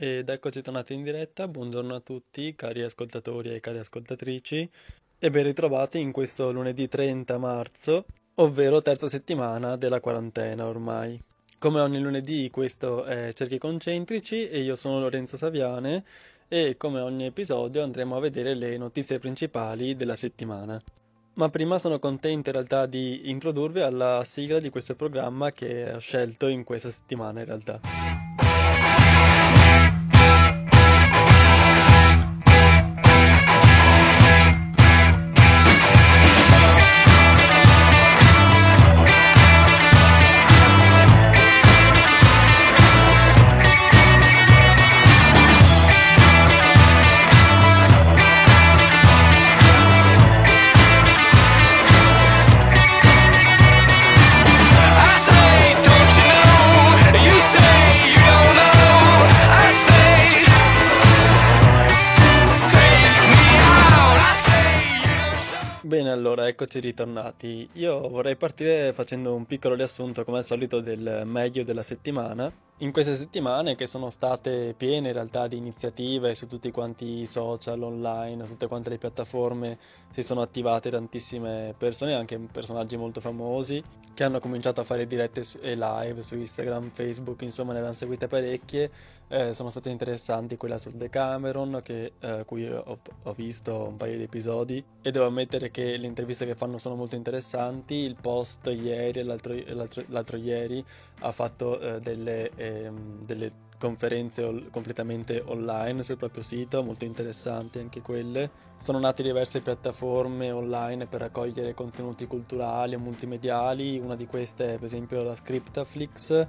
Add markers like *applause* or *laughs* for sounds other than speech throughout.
Ed eccoci tornati in diretta, buongiorno a tutti cari ascoltatori e cari ascoltatrici e ben ritrovati in questo lunedì 30 marzo, ovvero terza settimana della quarantena ormai. Come ogni lunedì questo è Cerchi Concentrici e io sono Lorenzo Saviane e come ogni episodio andremo a vedere le notizie principali della settimana. Ma prima sono contento in realtà di introdurvi alla sigla di questo programma che ho scelto in questa settimana in realtà. Eccoci ritornati. Io vorrei partire facendo un piccolo riassunto, come al solito, del meglio della settimana. In queste settimane, che sono state piene in realtà di iniziative su tutti quanti i social online, su tutte quante le piattaforme, si sono attivate tantissime persone, anche personaggi molto famosi, che hanno cominciato a fare dirette e live su Instagram, Facebook, insomma ne abbiamo seguite parecchie. Eh, sono state interessanti quella sul Decameron, che, eh, cui ho, ho visto un paio di episodi, e devo ammettere che le interviste che fanno sono molto interessanti. Il post ieri e l'altro, l'altro- l'altro ieri ha fatto eh, delle, ehm, delle conferenze ol- completamente online sul proprio sito, molto interessanti anche quelle. Sono nate diverse piattaforme online per raccogliere contenuti culturali o multimediali, una di queste è per esempio la Scriptaflix,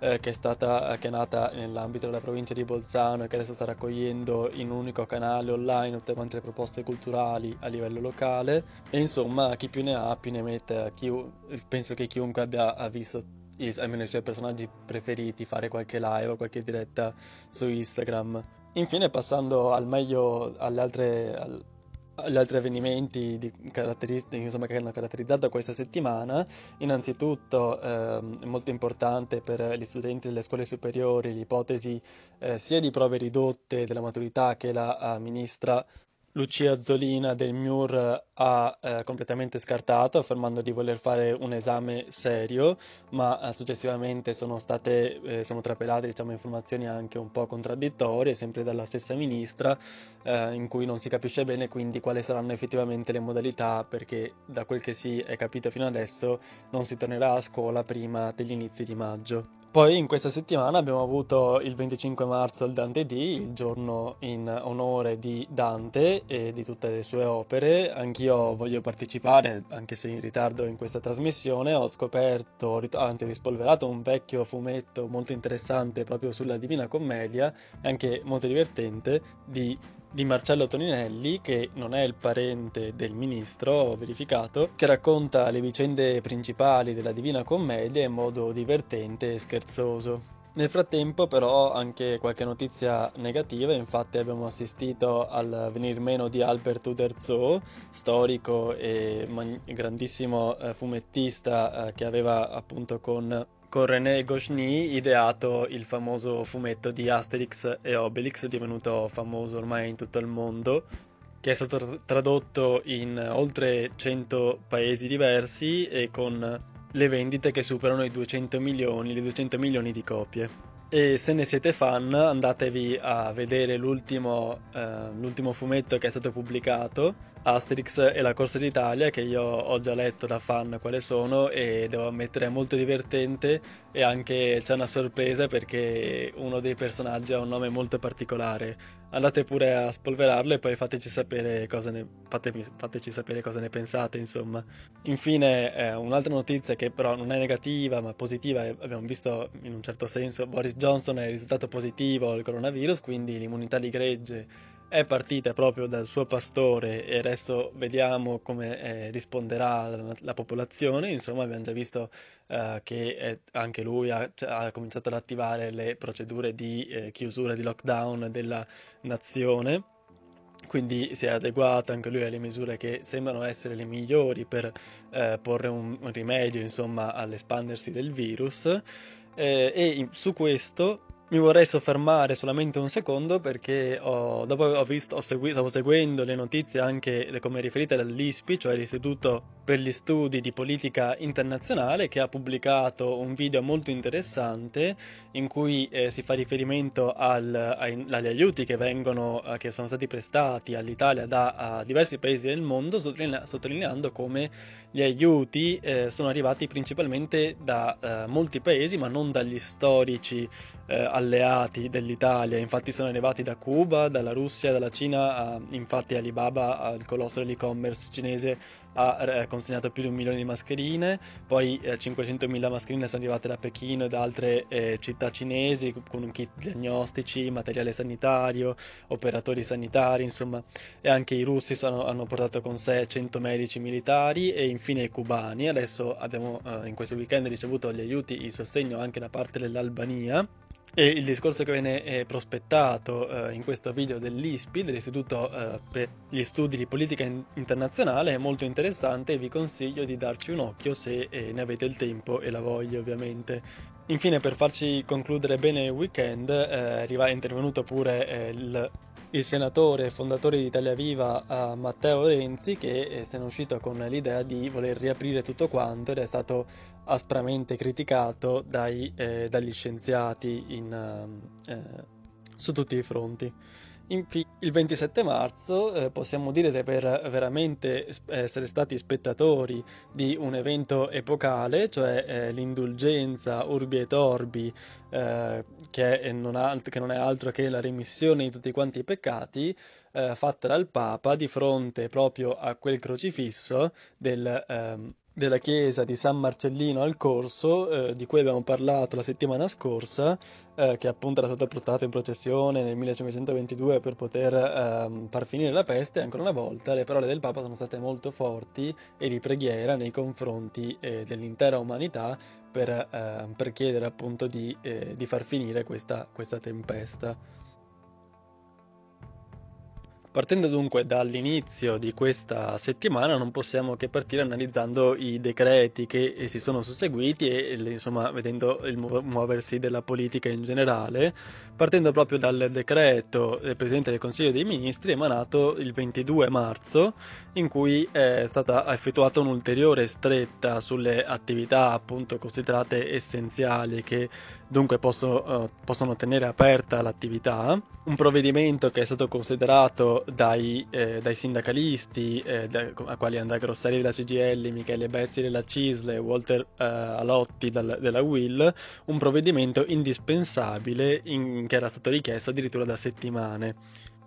eh, che è stata, che è nata nell'ambito della provincia di Bolzano e che adesso sta raccogliendo in un unico canale online tutte quante le proposte culturali a livello locale. E insomma, chi più ne ha, più ne mette. Chi- penso che chiunque abbia visto i- almeno i suoi personaggi preferiti fare qualche live o qualche diretta su Instagram. Infine, passando al meglio alle altre, al- agli altri avvenimenti insomma, che hanno caratterizzato questa settimana, innanzitutto ehm, è molto importante per gli studenti delle scuole superiori l'ipotesi eh, sia di prove ridotte della maturità che la eh, ministra Lucia Zolina del MIUR ha eh, completamente scartato, affermando di voler fare un esame serio, ma eh, successivamente sono state, eh, sono trapelate, diciamo, informazioni anche un po' contraddittorie, sempre dalla stessa ministra, eh, in cui non si capisce bene quindi quali saranno effettivamente le modalità, perché da quel che si è capito fino adesso non si tornerà a scuola prima degli inizi di maggio. Poi in questa settimana abbiamo avuto il 25 marzo il Dante D, il giorno in onore di Dante e di tutte le sue opere. Anch'io voglio partecipare, anche se in ritardo in questa trasmissione. Ho scoperto, anzi rispolverato un vecchio fumetto molto interessante proprio sulla Divina Commedia e anche molto divertente di di Marcello Toninelli, che non è il parente del ministro, ho verificato, che racconta le vicende principali della Divina Commedia in modo divertente e scherzoso. Nel frattempo, però, anche qualche notizia negativa, infatti abbiamo assistito al venir meno di Albert Uderzo, storico e mag- grandissimo eh, fumettista eh, che aveva appunto con con René Goscinny ideato il famoso fumetto di Asterix e Obelix, divenuto famoso ormai in tutto il mondo, che è stato tra- tradotto in oltre 100 paesi diversi e con le vendite che superano i 200 milioni, le 200 milioni di copie. E se ne siete fan, andatevi a vedere l'ultimo, eh, l'ultimo fumetto che è stato pubblicato, Asterix e la Corsa d'Italia, che io ho già letto da fan quale sono e devo ammettere è molto divertente e anche c'è una sorpresa perché uno dei personaggi ha un nome molto particolare. Andate pure a spolverarlo e poi fateci sapere cosa ne, fatemi- fateci sapere cosa ne pensate, insomma. Infine, eh, un'altra notizia che però non è negativa ma positiva, abbiamo visto in un certo senso Boris Johnson è risultato positivo al coronavirus, quindi l'immunità di gregge è partita proprio dal suo pastore e adesso vediamo come eh, risponderà la, la popolazione. Insomma, abbiamo già visto eh, che è- anche lui ha, cioè, ha cominciato ad attivare le procedure di eh, chiusura, di lockdown della nazione. Quindi si è adeguato anche lui alle misure che sembrano essere le migliori per eh, porre un, un rimedio, insomma, all'espandersi del virus. Eh, e in- su questo Mi vorrei soffermare solamente un secondo perché ho, dopo ho visto, ho segui, stavo seguendo le notizie anche come riferite dall'ISPI, cioè l'Istituto per gli Studi di Politica Internazionale, che ha pubblicato un video molto interessante in cui eh, si fa riferimento al, ai, agli aiuti che, vengono, eh, che sono stati prestati all'Italia da diversi paesi del mondo, sottolinea, sottolineando come gli aiuti eh, sono arrivati principalmente da eh, molti paesi, ma non dagli storici eh, alleati dell'Italia, infatti sono arrivati da Cuba, dalla Russia, dalla Cina, a, infatti Alibaba, il colosso dell'e-commerce cinese, ha eh, consegnato più di un milione di mascherine, poi eh, 500.000 mascherine sono arrivate da Pechino e da altre eh, città cinesi con un kit diagnostici, materiale sanitario, operatori sanitari, insomma, e anche i russi sono, hanno portato con sé 100 medici militari e infine i cubani. Adesso abbiamo eh, in questo weekend ricevuto gli aiuti, il sostegno anche da parte dell'Albania e il discorso che viene eh, prospettato eh, in questo video dell'ISPI, dell'Istituto eh, per gli Studi di Politica in- Internazionale, è molto interessante e vi consiglio di darci un occhio se eh, ne avete il tempo e la voglia ovviamente. Infine per farci concludere bene il weekend eh, è intervenuto pure eh, il il senatore e fondatore di Italia Viva uh, Matteo Renzi che eh, se ne è uscito con l'idea di voler riaprire tutto quanto ed è stato aspramente criticato dai, eh, dagli scienziati in, uh, eh, su tutti i fronti. Infi- il 27 marzo eh, possiamo dire di aver veramente essere stati spettatori di un evento epocale, cioè eh, l'indulgenza Urbi et Orbi, eh, che, non alt- che, non è altro che la remissione di tutti quanti i peccati, eh, fatta dal Papa di fronte proprio a quel crocifisso del, ehm, della chiesa di San Marcellino al Corso, eh, di cui abbiamo parlato la settimana scorsa, eh, che appunto era stata portata in processione nel 1522 per poter eh, far finire la peste, ancora una volta le parole del Papa sono state molto forti e di preghiera nei confronti eh, dell'intera umanità per, eh, per, chiedere appunto di, eh, di far finire questa, questa tempesta. Partendo dunque dall'inizio di questa settimana non possiamo che partire analizzando i decreti che si sono susseguiti e insomma vedendo il muoversi della politica in generale, partendo proprio dal decreto del Presidente del Consiglio dei Ministri emanato il 22 marzo in cui è stata effettuata un'ulteriore stretta sulle attività appunto considerate essenziali che dunque possono, uh, possono tenere aperta l'attività, un provvedimento che è stato considerato dai, eh, dai sindacalisti, eh, da, a quali Andrea Grossari della CGL, Michele Bezzi della CISL e Walter eh, Alotti dal, della WIL, un provvedimento indispensabile in, che era stato richiesto addirittura da settimane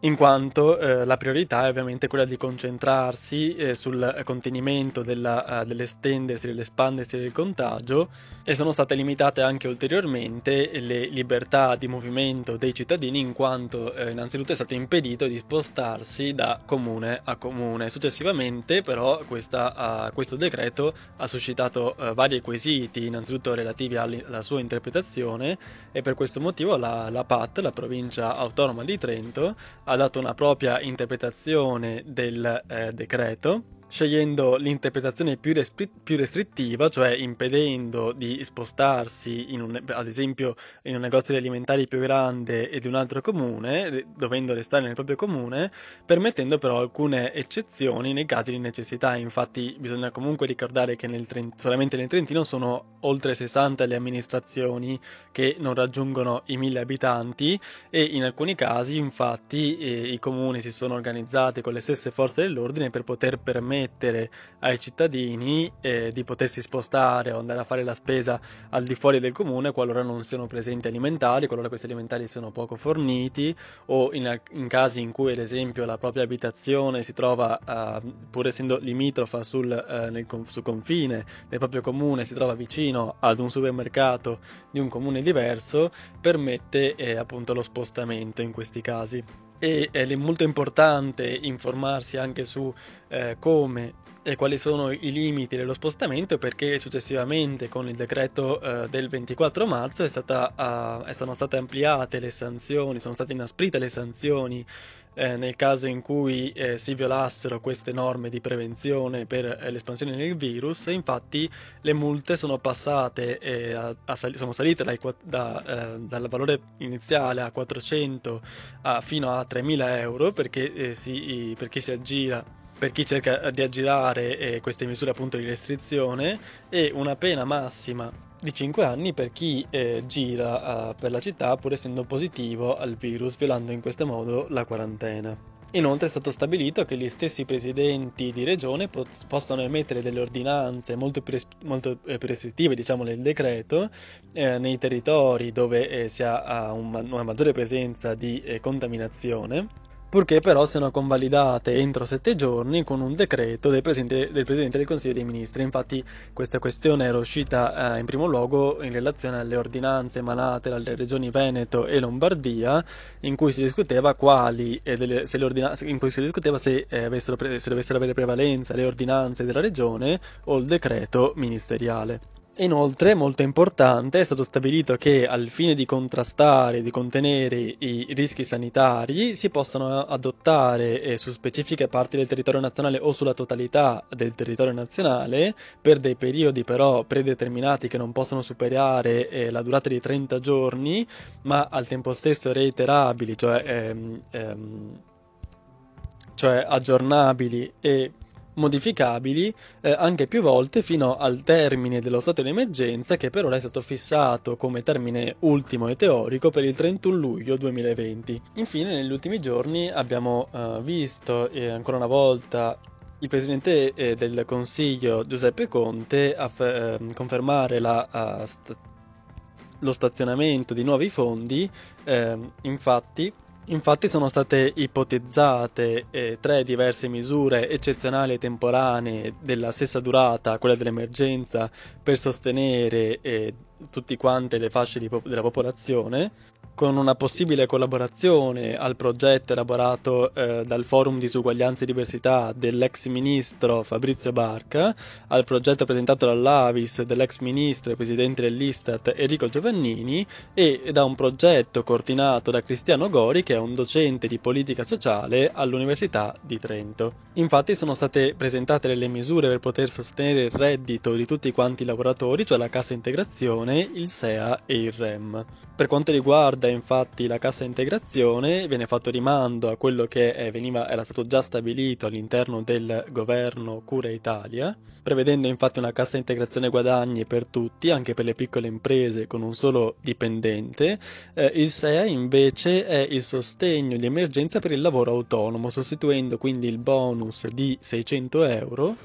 in quanto eh, la priorità è ovviamente quella di concentrarsi eh, sul contenimento della, uh, dell'estendersi, dell'espandersi del contagio e sono state limitate anche ulteriormente le libertà di movimento dei cittadini in quanto eh, innanzitutto è stato impedito di spostarsi da comune a comune. Successivamente però questa, uh, questo decreto ha suscitato uh, vari quesiti, innanzitutto relativi alla sua interpretazione e per questo motivo la, la PAT, la provincia autonoma di Trento, ha ha dato una propria interpretazione del eh, decreto scegliendo l'interpretazione più, restri- più, restrittiva, cioè impedendo di spostarsi, un, ad esempio, in un negozio di alimentari più grande e di un altro comune, dovendo restare nel proprio comune, permettendo però alcune eccezioni nei casi di necessità. Infatti, bisogna comunque ricordare che nel Trent- solamente nel Trentino sono oltre 60 le amministrazioni che non raggiungono i 1000 abitanti e in alcuni casi, infatti, eh, i comuni si sono organizzati con le stesse forze dell'ordine per poter permettere permettere ai cittadini eh, di potersi spostare o andare a fare la spesa al di fuori del comune qualora non siano presenti alimentari, qualora questi alimentari siano poco forniti o in, in casi in cui ad esempio la propria abitazione si trova, uh, pur essendo limitrofa sul, uh, nel, sul confine del proprio comune, si trova vicino ad un supermercato di un comune diverso, permette eh, appunto lo spostamento in questi casi e è molto importante informarsi anche su eh, come e quali sono i limiti dello spostamento perché successivamente con il decreto eh, del 24 marzo è stata, uh, sono state ampliate le sanzioni, sono state inasprite le sanzioni eh, nel caso in cui eh, si violassero queste norme di prevenzione per eh, l'espansione del virus. Infatti le multe sono passate, eh, a, a sal- sono salite dai, da, eh, dal valore iniziale a 400 a, fino a 3.000 euro perché, si, per chi si aggira per chi cerca di aggirare eh, queste misure appunto di restrizione e una pena massima di 5 anni per chi eh, gira uh, per la città pur essendo positivo al virus, violando in questo modo la quarantena. Inoltre è stato stabilito che gli stessi presidenti di regione po- possano emettere delle ordinanze molto più, res- molto eh, più restrittive, diciamo nel decreto, eh, nei territori dove eh, si ha un, una maggiore presenza di eh, contaminazione purché però siano convalidate entro sette giorni con un decreto del Presidente del, Presidente del Consiglio dei Ministri. Infatti questa questione era uscita eh, in primo luogo in relazione alle ordinanze emanate dalle regioni Veneto e Lombardia, in cui si discuteva quali, eh, delle, se, si discuteva se, eh, avessero, se dovessero avere prevalenza le ordinanze della regione o il decreto ministeriale. Inoltre, molto importante, è stato stabilito che al fine di contrastare e di contenere i rischi sanitari si possono adottare eh, su specifiche parti del territorio nazionale o sulla totalità del territorio nazionale per dei periodi però predeterminati che non possono superare eh, la durata di 30 giorni, ma al tempo stesso reiterabili, cioè, ehm, ehm, cioè aggiornabili e modificabili eh, anche più volte fino al termine dello stato di emergenza che per ora è stato fissato come termine ultimo e teorico per il 31 luglio 2020. Infine negli ultimi giorni abbiamo eh, visto eh, ancora una volta il Presidente eh, del Consiglio Giuseppe Conte a ehm, confermare la, st- lo stazionamento di nuovi fondi, ehm, infatti Infatti sono state ipotizzate eh, tre diverse misure eccezionali e temporanee della stessa durata, quella dell'emergenza, per sostenere eh, tutte quante le fasce di, della popolazione, con una possibile collaborazione al progetto elaborato eh, dal Forum Disuguaglianza e Diversità dell'ex ministro Fabrizio Barca, al progetto presentato dall'Avis dell'ex ministro e presidente dell'Istat Enrico Giovannini e da un progetto coordinato da Cristiano Gori che è un docente di politica sociale all'Università di Trento. Infatti sono state presentate delle misure per poter sostenere il reddito di tutti quanti i lavoratori, cioè la cassa integrazione, il SEA e il REM. Per quanto riguarda infatti la cassa integrazione, viene fatto rimando a quello che eh, veniva, era stato già stabilito all'interno del governo Cura Italia, prevedendo infatti una cassa integrazione guadagni per tutti, anche per le piccole imprese con un solo dipendente. Eh, il SEA invece è il sostegno di emergenza per il lavoro autonomo, sostituendo quindi il bonus di 600 euro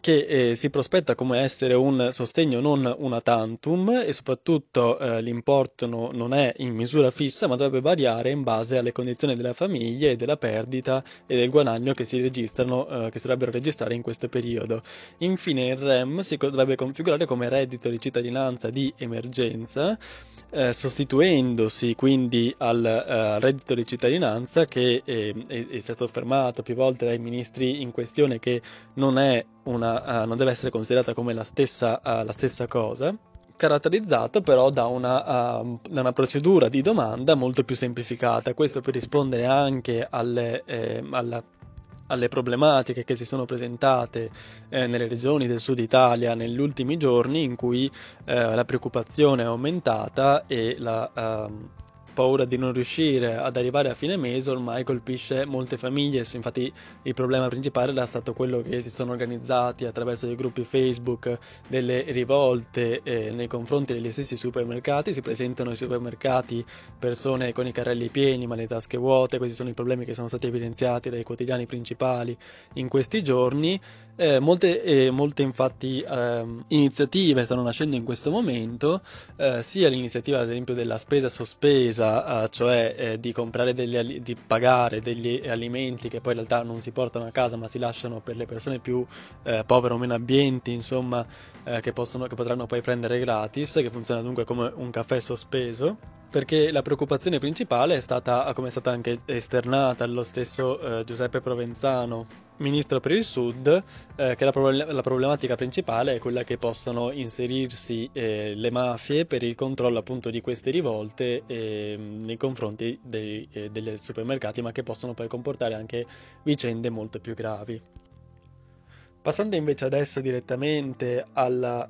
che eh, si prospetta come essere un sostegno non una tantum e soprattutto eh, l'importo no, non è in misura fissa ma dovrebbe variare in base alle condizioni della famiglia e della perdita e del guadagno che si registrano, eh, che si registrare in questo periodo. Infine il REM si dovrebbe configurare come reddito di cittadinanza di emergenza eh, sostituendosi quindi al uh, reddito di cittadinanza che è, è, è, stato affermato più volte dai ministri in questione che non, una, uh, non deve essere considerata come la stessa, uh, la stessa cosa caratterizzato però da una, uh, da una, procedura di domanda molto più semplificata, questo per rispondere anche alle, eh, alla alle problematiche che si sono presentate eh, nelle regioni del sud Italia negli ultimi giorni in cui eh, la preoccupazione è aumentata e la, uh, paura di non riuscire ad arrivare a fine mese ormai colpisce molte famiglie, infatti il problema principale era stato quello che si sono organizzati attraverso dei gruppi Facebook delle rivolte eh, nei confronti degli stessi supermercati, si presentano ai supermercati persone con i carrelli pieni ma le tasche vuote, questi sono i problemi che sono stati evidenziati dai quotidiani principali in questi giorni, eh, molte, eh, molte, infatti ehm, iniziative stanno nascendo in questo momento, eh, sia l'iniziativa ad esempio della spesa sospesa uh, cioè eh, di, degli, di pagare degli alimenti che poi in realtà non si portano a casa ma si lasciano per le persone più eh, povere o meno abbienti, insomma, eh, che, possono, che potranno poi prendere gratis, che funziona dunque come un caffè sospeso perché la preoccupazione principale è stata, come è stata anche esternata allo stesso eh, Giuseppe Provenzano ministro per il Sud, eh, che la, problem- la, problematica principale è quella che possano inserirsi eh, le mafie per il controllo appunto di queste rivolte eh, nei confronti dei, eh, degli supermercati, ma che possono poi comportare anche vicende molto più gravi. Passando invece adesso direttamente alla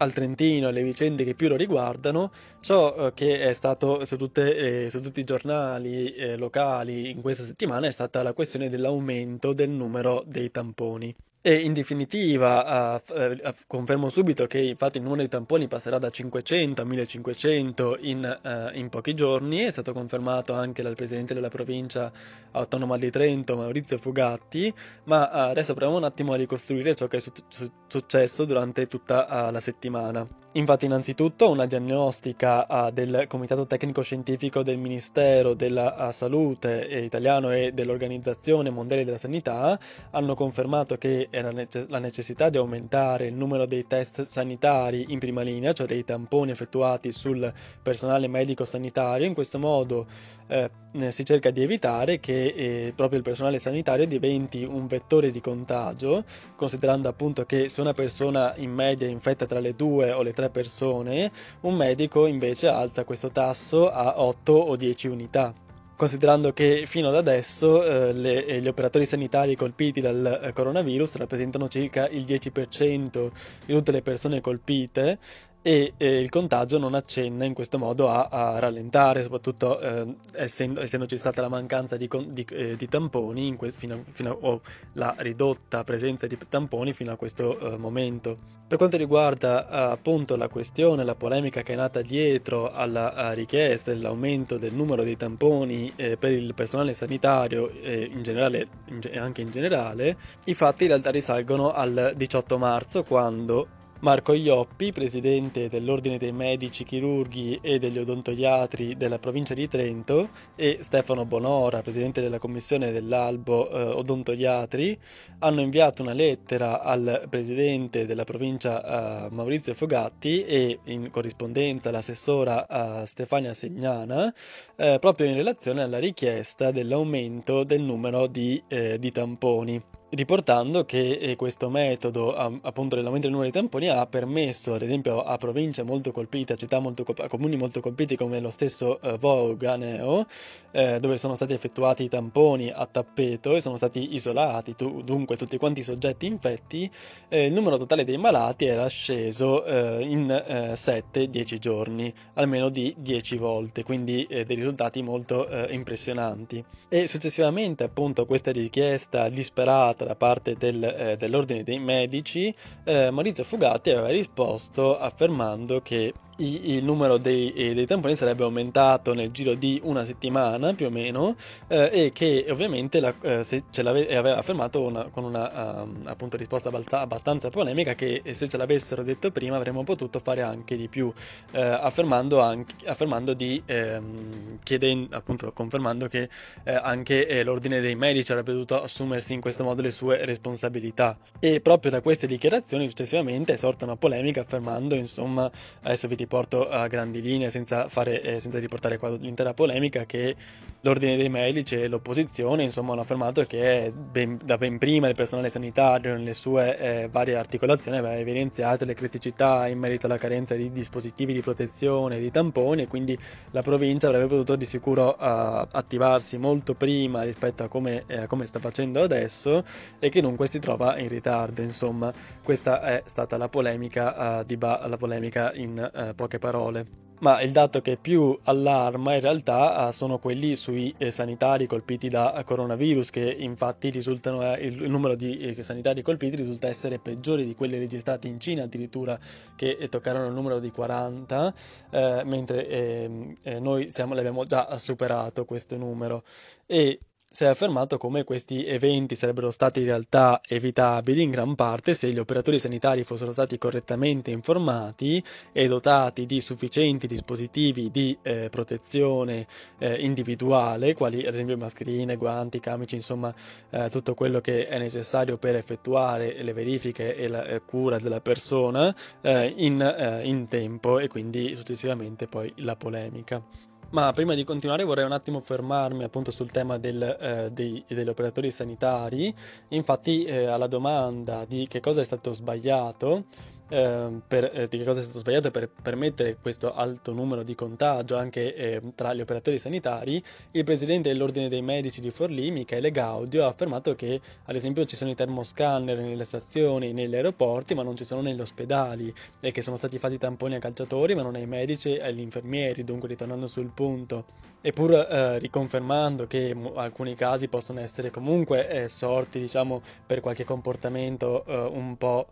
al Trentino e le vicende che più lo riguardano, ciò eh, che è stato su, tutte, eh, su tutti i giornali eh, locali in questa settimana è stata la questione dell'aumento del numero dei tamponi. E in definitiva, uh, uh, confermo subito che infatti il numero di tamponi passerà da 500 a 1500 in, uh, in, pochi giorni, è stato confermato anche dal presidente della provincia autonoma di Trento, Maurizio Fugatti, ma adesso proviamo un attimo a ricostruire ciò che è su- su- successo durante tutta la settimana. Infatti, innanzitutto, una diagnostica del Comitato Tecnico Scientifico del Ministero della Salute italiano e dell'Organizzazione Mondiale della Sanità hanno confermato che la necessità di aumentare il numero dei test sanitari in prima linea, cioè dei tamponi effettuati sul personale medico-sanitario. In questo modo eh, si cerca di evitare che eh, proprio il personale sanitario diventi un vettore di contagio, considerando appunto che se una persona in media infetta tra le due o le tre persone, un medico invece alza questo tasso a 8 o 10 unità. Considerando che fino ad adesso eh, le, eh, gli operatori sanitari colpiti dal eh, coronavirus rappresentano circa il 10% di tutte le persone colpite e eh, il contagio non accenna in questo modo a, a rallentare, soprattutto eh, essendo, essendoci stata la mancanza di, di, eh, di tamponi que- fino a, fino a, o la ridotta presenza di tamponi fino a questo eh, momento. Per quanto riguarda eh, appunto la questione, la polemica che è nata dietro alla richiesta dell'aumento del numero dei tamponi eh, per il personale sanitario in generale, e anche in generale, i fatti in realtà risalgono al 18 marzo quando Marco Ioppi, presidente dell'Ordine dei Medici Chirurghi e degli Odontoiatri della provincia di Trento, e Stefano Bonora, presidente della commissione dell'Albo eh, Odontoiatri, hanno inviato una lettera al presidente della provincia eh, Maurizio Fogatti e in corrispondenza all'assessora eh, Stefania Segnana, eh, proprio in relazione alla richiesta dell'aumento del numero di, eh, di tamponi riportando che eh, questo metodo appunto dell'aumento del numero di tamponi ha permesso ad esempio a province molto colpite, a città molto a comuni molto colpiti come lo stesso eh, Voganeo eh, dove sono stati effettuati i tamponi a tappeto e sono stati isolati tu, dunque tutti quanti i soggetti infetti eh, il numero totale dei malati era sceso eh, in 7-10 eh, giorni almeno di 10 volte quindi dei risultati molto impressionanti. E successivamente appunto a questa richiesta disperata fatta da parte del, eh, dell'ordine dei medici, eh, Maurizio Fugatti aveva risposto affermando che il numero dei, eh, dei, tamponi sarebbe aumentato nel giro di una settimana più o meno eh, e che ovviamente la, eh, ce aveva affermato una, con una um, appunto, risposta abbastanza polemica che se ce l'avessero detto prima avremmo potuto fare anche di più eh, affermando, anche, affermando di ehm, chiedendo appunto confermando che eh, anche eh, l'ordine dei medici avrebbe dovuto assumersi in questo modo le sue responsabilità. E proprio da queste dichiarazioni successivamente è sorta una polemica affermando insomma adesso vi riporto a grandi linee senza, fare, eh, senza riportare qua l'intera polemica che l'ordine dei medici e l'opposizione insomma hanno affermato che ben, da ben prima il personale sanitario nelle sue eh, varie articolazioni aveva evidenziato le criticità in merito alla carenza di dispositivi di protezione e di tamponi e quindi la provincia avrebbe potuto di sicuro uh, attivarsi molto prima rispetto a come, eh, come, sta facendo adesso e che dunque si trova in ritardo insomma. Questa è stata la polemica, uh, di ba- la polemica in uh, poche parole. Ma il dato che più allarma in realtà uh, sono quelli sui eh, sanitari colpiti da coronavirus, che infatti risultano, eh, il, numero di eh, sanitari colpiti risulta essere peggiore di quelli registrati in Cina, addirittura che eh, toccarono il numero di 40, eh, mentre ehm, noi siamo, l'abbiamo già superato questo numero. E si è affermato come questi eventi sarebbero stati in realtà evitabili in gran parte se gli operatori sanitari fossero stati correttamente informati e dotati di sufficienti dispositivi di eh, protezione eh, individuale, quali ad esempio mascherine, guanti, camici, insomma eh, tutto quello che è necessario per effettuare le verifiche e la eh, cura della persona eh, in, eh, in tempo e quindi successivamente poi la polemica. Ma prima di continuare vorrei un attimo fermarmi appunto sul tema del, eh, dei, degli operatori sanitari. Infatti eh, alla domanda di che cosa è stato sbagliato, eh, per, eh, di che cosa è stato sbagliato per permettere questo alto numero di contagio anche eh, tra gli operatori sanitari, il presidente dell'Ordine dei Medici di Forlì, Michele Gaudio, ha affermato che ad esempio ci sono i termoscanner nelle stazioni, negli aeroporti, ma non ci sono negli ospedali e che sono stati fatti tamponi a calciatori, ma non ai medici e agli infermieri, dunque ritornando sul punto. Eppur eh, riconfermando che m- alcuni casi possono essere comunque eh, sorti, diciamo, per qualche comportamento eh, un po'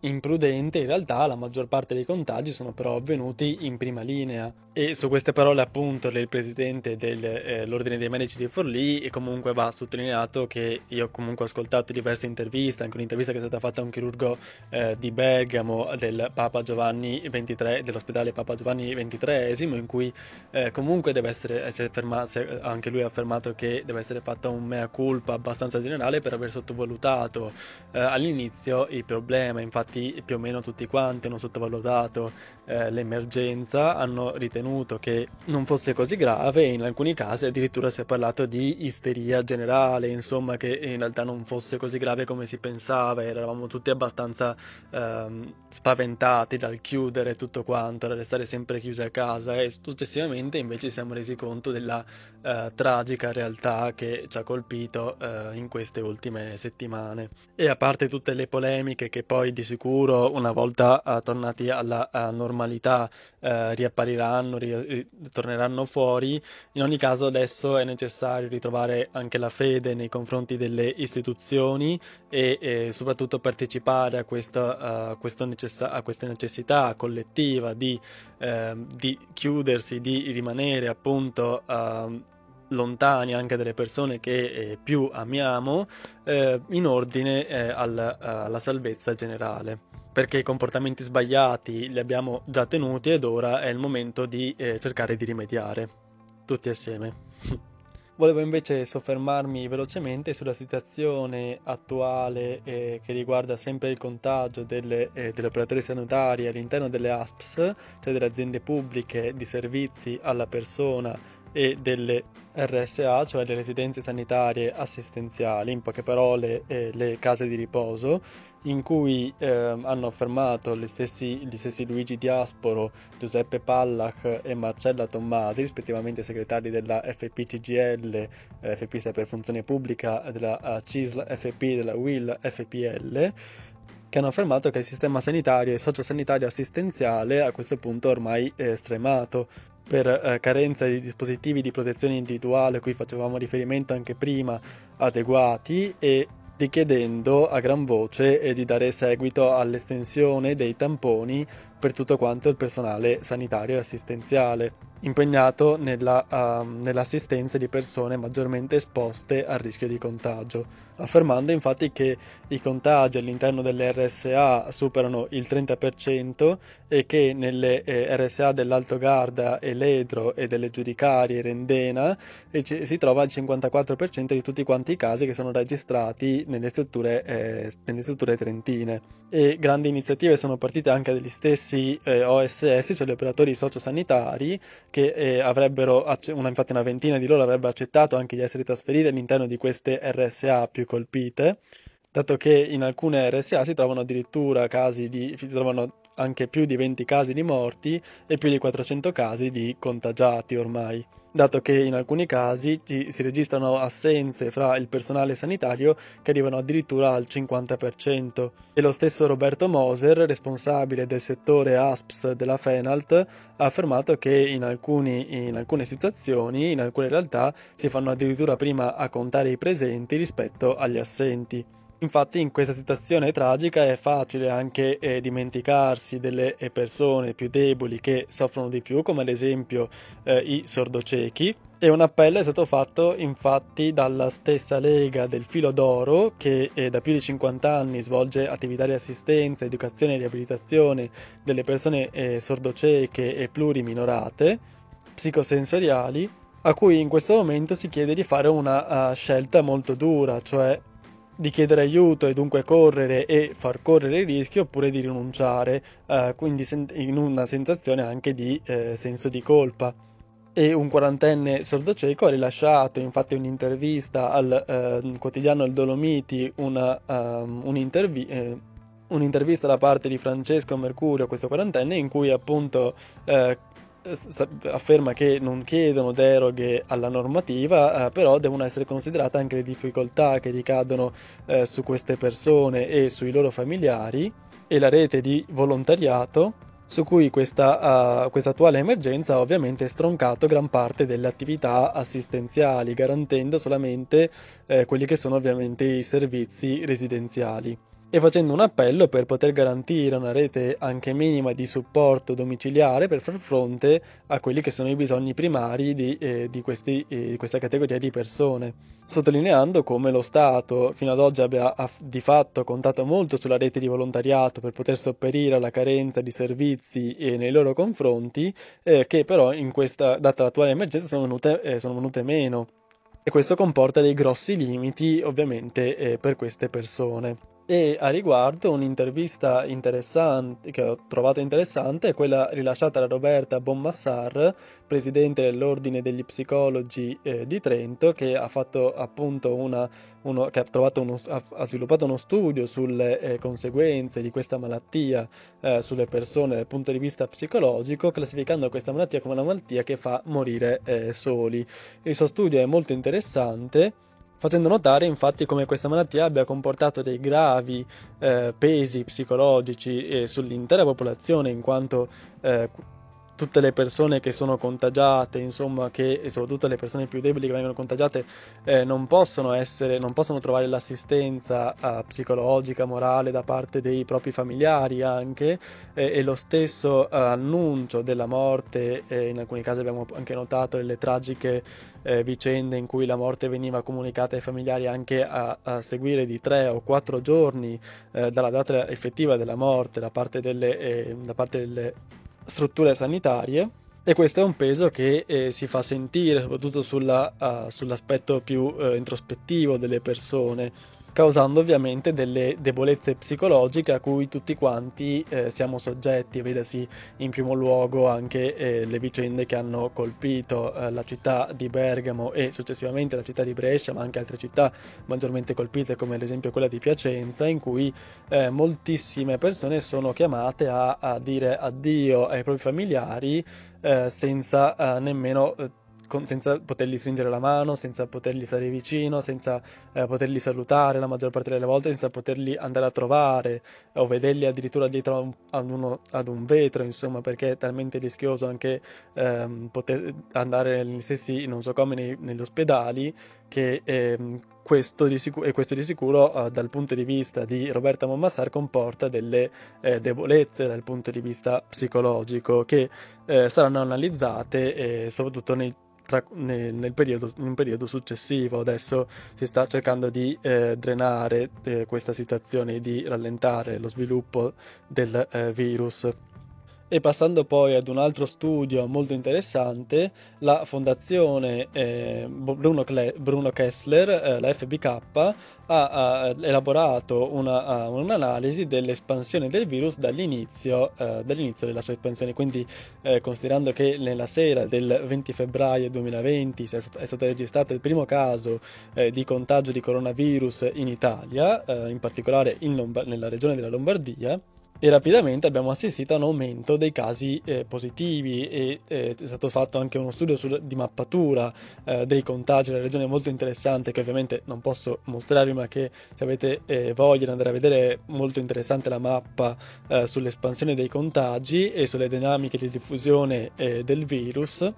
imprudente, in realtà la maggior parte dei contagi sono però avvenuti in prima linea. E su queste parole appunto il presidente dell'Ordine eh, dei Medici di Forlì e comunque va sottolineato che io ho comunque ascoltato diverse interviste, anche un'intervista che è stata fatta a un chirurgo eh, di Bergamo del Papa Giovanni XXIII, dell'ospedale Papa Giovanni XXIII, in cui eh, comunque deve essere, essere fermato, anche lui ha affermato che deve essere fatta un mea culpa abbastanza generale per aver sottovalutato eh, all'inizio il problema, infatti più o meno tutti quanti hanno sottovalutato eh, l'emergenza, hanno ritenuto che non fosse così grave e in alcuni casi addirittura si è parlato di isteria generale, insomma che in realtà non fosse così grave come si pensava, eravamo tutti abbastanza ehm, spaventati dal chiudere tutto quanto, da restare sempre chiusi a casa e successivamente invece ci siamo resi conto della eh, tragica realtà che ci ha colpito eh, in queste ultime settimane. E a parte tutte le polemiche che poi di sicuro una volta eh, tornati alla normalità eh, riappariranno, torneranno fuori. In ogni caso adesso è necessario ritrovare anche la fede nei confronti delle istituzioni e, e soprattutto partecipare a questa, uh, necessa- a questa necessità collettiva di, uh, di, chiudersi, di rimanere appunto uh, lontani anche dalle persone che eh, più amiamo eh, in ordine eh, al, alla salvezza generale perché i comportamenti sbagliati li abbiamo già tenuti ed ora è il momento di eh, cercare di rimediare tutti assieme. *laughs* Volevo invece soffermarmi velocemente sulla situazione attuale eh, che riguarda sempre il contagio delle, eh, degli operatori sanitari all'interno delle ASPS, cioè delle aziende pubbliche di servizi alla persona e delle RSA, cioè le residenze sanitarie assistenziali, in poche parole eh, le case di riposo, in cui eh, hanno affermato gli stessi, gli stessi, Luigi Diasporo, Giuseppe Pallach e Marcella Tommasi, rispettivamente segretari della FPCGL, eh, FP per funzione pubblica, della uh, CISL FP, della WIL FPL, che hanno affermato che il sistema sanitario e sociosanitario assistenziale a questo punto ormai è stremato per eh, carenza di dispositivi di protezione individuale a cui facevamo riferimento anche prima adeguati e richiedendo a gran voce eh, di dare seguito all'estensione dei tamponi per tutto quanto il personale sanitario e assistenziale impegnato nella, uh, nell'assistenza di persone maggiormente esposte al rischio di contagio, affermando infatti che i contagi all'interno delle RSA superano il 30% e che nelle eh, RSA dell'Alto Garda e Ledro e delle Giudicarie Rendena eh, ci, si trova il 54% di tutti quanti i casi che sono registrati nelle strutture, eh, nelle strutture trentine. E grandi iniziative sono partite anche dagli stessi stessi eh, OSS, cioè gli operatori sociosanitari, che eh, avrebbero, una, infatti una ventina di loro avrebbe accettato anche di essere trasferiti all'interno di queste RSA più colpite, dato che in alcune RSA si trovano addirittura casi di, si trovano anche più di 20 casi di morti e più di 400 casi di contagiati ormai dato che in alcuni casi si registrano assenze fra il personale sanitario che arrivano addirittura al 50%. E lo stesso Roberto Moser, responsabile del settore ASPS della Fenalt, ha affermato che in, alcuni, in alcune situazioni, in alcune realtà, si fanno addirittura prima a contare i presenti rispetto agli assenti. Infatti in questa situazione tragica è facile anche eh, dimenticarsi delle eh, persone più deboli che soffrono di più, come ad esempio eh, i sordociechi. E un appello è stato fatto infatti dalla stessa Lega del Filo d'Oro, che eh, da più di 50 anni svolge attività di assistenza, educazione e riabilitazione delle persone eh, sordocieche e pluriminorate, psicosensoriali, a cui in questo momento si chiede di fare una uh, scelta molto dura, cioè di chiedere aiuto e dunque correre e far correre il rischio oppure di rinunciare, eh, quindi in una sensazione anche di eh, senso di colpa. e un quarantenne sordocieco ha rilasciato infatti un'intervista al eh, quotidiano Il Dolomiti, una, um, un'intervi- eh, un'intervista da parte di Francesco Mercurio, questo quarantenne, in cui appunto eh, afferma che non chiedono deroghe alla normativa, eh, però devono essere considerate anche le difficoltà che ricadono eh, su queste persone e sui loro familiari e la rete di volontariato su cui questa, uh, questa attuale emergenza ha ovviamente stroncato gran parte delle attività assistenziali, garantendo solamente eh, quelli che sono ovviamente i servizi residenziali e facendo un appello per poter garantire una rete anche minima di supporto domiciliare per far fronte a quelli che sono i bisogni primari di, eh, di, questi, eh, di questa categoria di persone, sottolineando come lo Stato fino ad oggi abbia di fatto contato molto sulla rete di volontariato per poter sopperire alla carenza di servizi eh, nei loro confronti, eh, che però in questa, data l'attuale emergenza sono venute, eh, sono venute meno. E questo comporta dei grossi limiti ovviamente eh, per queste persone. E a riguardo un'intervista interessante che ho trovato interessante è quella rilasciata da Roberta Bommassar, presidente dell'Ordine degli Psicologi eh, di Trento, che ha una, uno, che ha, uno, ha, sviluppato uno studio sulle eh, conseguenze di questa malattia eh, sulle persone dal punto di vista psicologico, classificando questa malattia come una malattia che fa morire eh, soli. Il suo studio è molto interessante facendo notare infatti come questa malattia abbia comportato dei gravi eh, pesi psicologici eh, sull'intera popolazione in quanto eh, tutte le persone che sono contagiate, insomma, che, e soprattutto le persone più deboli che vengono contagiate, eh, non possono essere, non possono trovare l'assistenza eh, psicologica, morale da parte dei propri familiari anche, eh, e lo stesso eh, annuncio della morte, in alcuni casi abbiamo anche notato delle tragiche eh, vicende in cui la morte veniva comunicata ai familiari anche a, a seguire di tre o quattro giorni eh, dalla data effettiva della morte da parte delle, da parte delle strutture sanitarie e questo è un peso che eh, si fa sentire soprattutto sulla, uh, sull'aspetto più uh, introspettivo delle persone causando ovviamente delle debolezze psicologiche a cui tutti quanti eh, siamo soggetti, vedasi in primo luogo anche eh, le vicende che hanno colpito eh, la città di Bergamo e successivamente la città di Brescia, ma anche altre città maggiormente colpite come ad esempio quella di Piacenza, in cui eh, moltissime persone sono chiamate a, a, dire addio ai propri familiari eh, senza eh, nemmeno con, senza potergli stringere la mano, senza potergli stare vicino, senza eh, poterli salutare la maggior parte delle volte, senza poterli andare a trovare o vederli addirittura dietro ad, uno, ad un vetro, insomma, perché è talmente rischioso anche ehm, poter andare negli stessi nosocomi nei, negli ospedali che ehm, questo di sicuro, e questo di sicuro eh, dal punto di vista di Roberta Monmassar comporta delle eh, debolezze dal punto di vista psicologico che eh, saranno analizzate soprattutto nei tra, nel, nel periodo, in un periodo successivo. Adesso si sta cercando di eh, drenare eh, questa situazione, di rallentare lo sviluppo del eh, virus. E passando poi ad un altro studio molto interessante, la fondazione eh, Bruno, Cle- Bruno, Kessler, eh, la FBK, ha, ha elaborato una, un'analisi dell'espansione del virus dall'inizio, eh, dall'inizio della sua espansione. Quindi, eh, considerando che nella sera del 20 febbraio 2020 è stato, registrato il primo caso eh, di contagio di coronavirus in Italia, eh, in particolare in Lomba- nella regione della Lombardia, e rapidamente abbiamo assistito a un aumento dei casi eh, positivi e eh, è stato fatto anche uno studio sul, di mappatura eh, dei contagi nella regione molto interessante che ovviamente non posso mostrarvi ma che se avete eh, voglia di andare a vedere molto interessante la mappa eh, sull'espansione dei contagi e sulle dinamiche di diffusione eh, del virus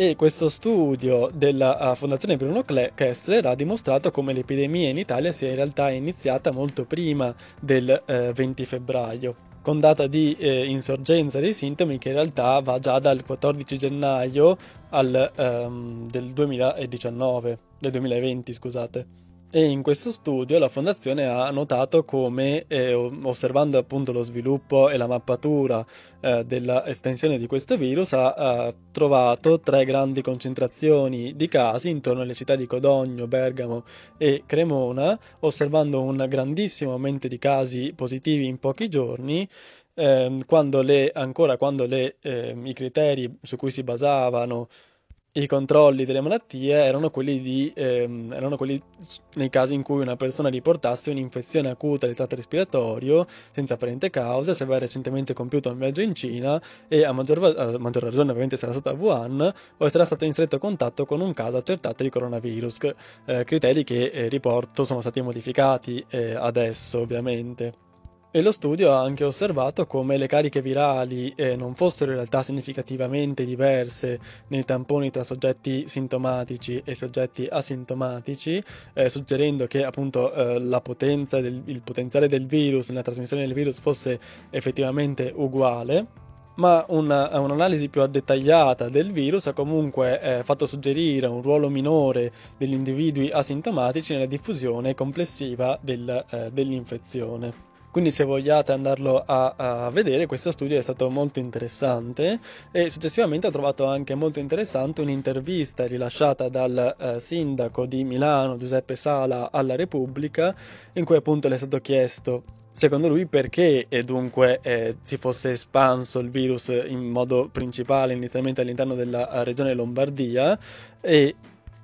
e questo studio della Fondazione Bruno Kessler ha dimostrato come l'epidemia in Italia sia in realtà iniziata molto prima del eh, 20 febbraio con data di eh, insorgenza dei sintomi che in realtà va già dal 14 gennaio al, um, del 2019 del 2020 scusate e in questo studio la fondazione ha notato come, eh, osservando appunto lo sviluppo e la mappatura eh, dell'estensione di questo virus, ha, ha, trovato tre grandi concentrazioni di casi intorno alle città di Codogno, Bergamo e Cremona, osservando un grandissimo aumento di casi positivi in pochi giorni. Eh, quando le, ancora quando le, ehm, i criteri su cui si basavano i controlli delle malattie erano quelli, di, ehm, erano quelli nei casi in cui una persona riportasse un'infezione acuta del tratto respiratorio senza apparente causa, se aveva recentemente compiuto un viaggio in Cina e a maggior, a maggior ragione ovviamente sarà stata a Wuhan o sarà stato in stretto contatto con un caso accertato di coronavirus, eh, criteri che eh, riporto sono stati modificati eh, adesso ovviamente. E lo studio ha anche osservato come le cariche virali eh, non fossero in realtà significativamente diverse nei tamponi tra soggetti sintomatici e soggetti asintomatici, eh, suggerendo che appunto eh, la potenza del, il potenziale del virus nella trasmissione del virus fosse effettivamente uguale ma una, un'analisi più dettagliata del virus ha comunque eh, fatto suggerire un ruolo minore degli individui asintomatici nella diffusione complessiva del, eh, dell'infezione. Quindi se vogliate andarlo a, a, vedere, questo studio è stato molto interessante e successivamente ho trovato anche molto interessante un'intervista rilasciata dal eh, sindaco di Milano, Giuseppe Sala, alla Repubblica, in cui appunto le è stato chiesto secondo lui perché e dunque eh, si fosse espanso il virus in modo principale inizialmente all'interno della eh, regione Lombardia e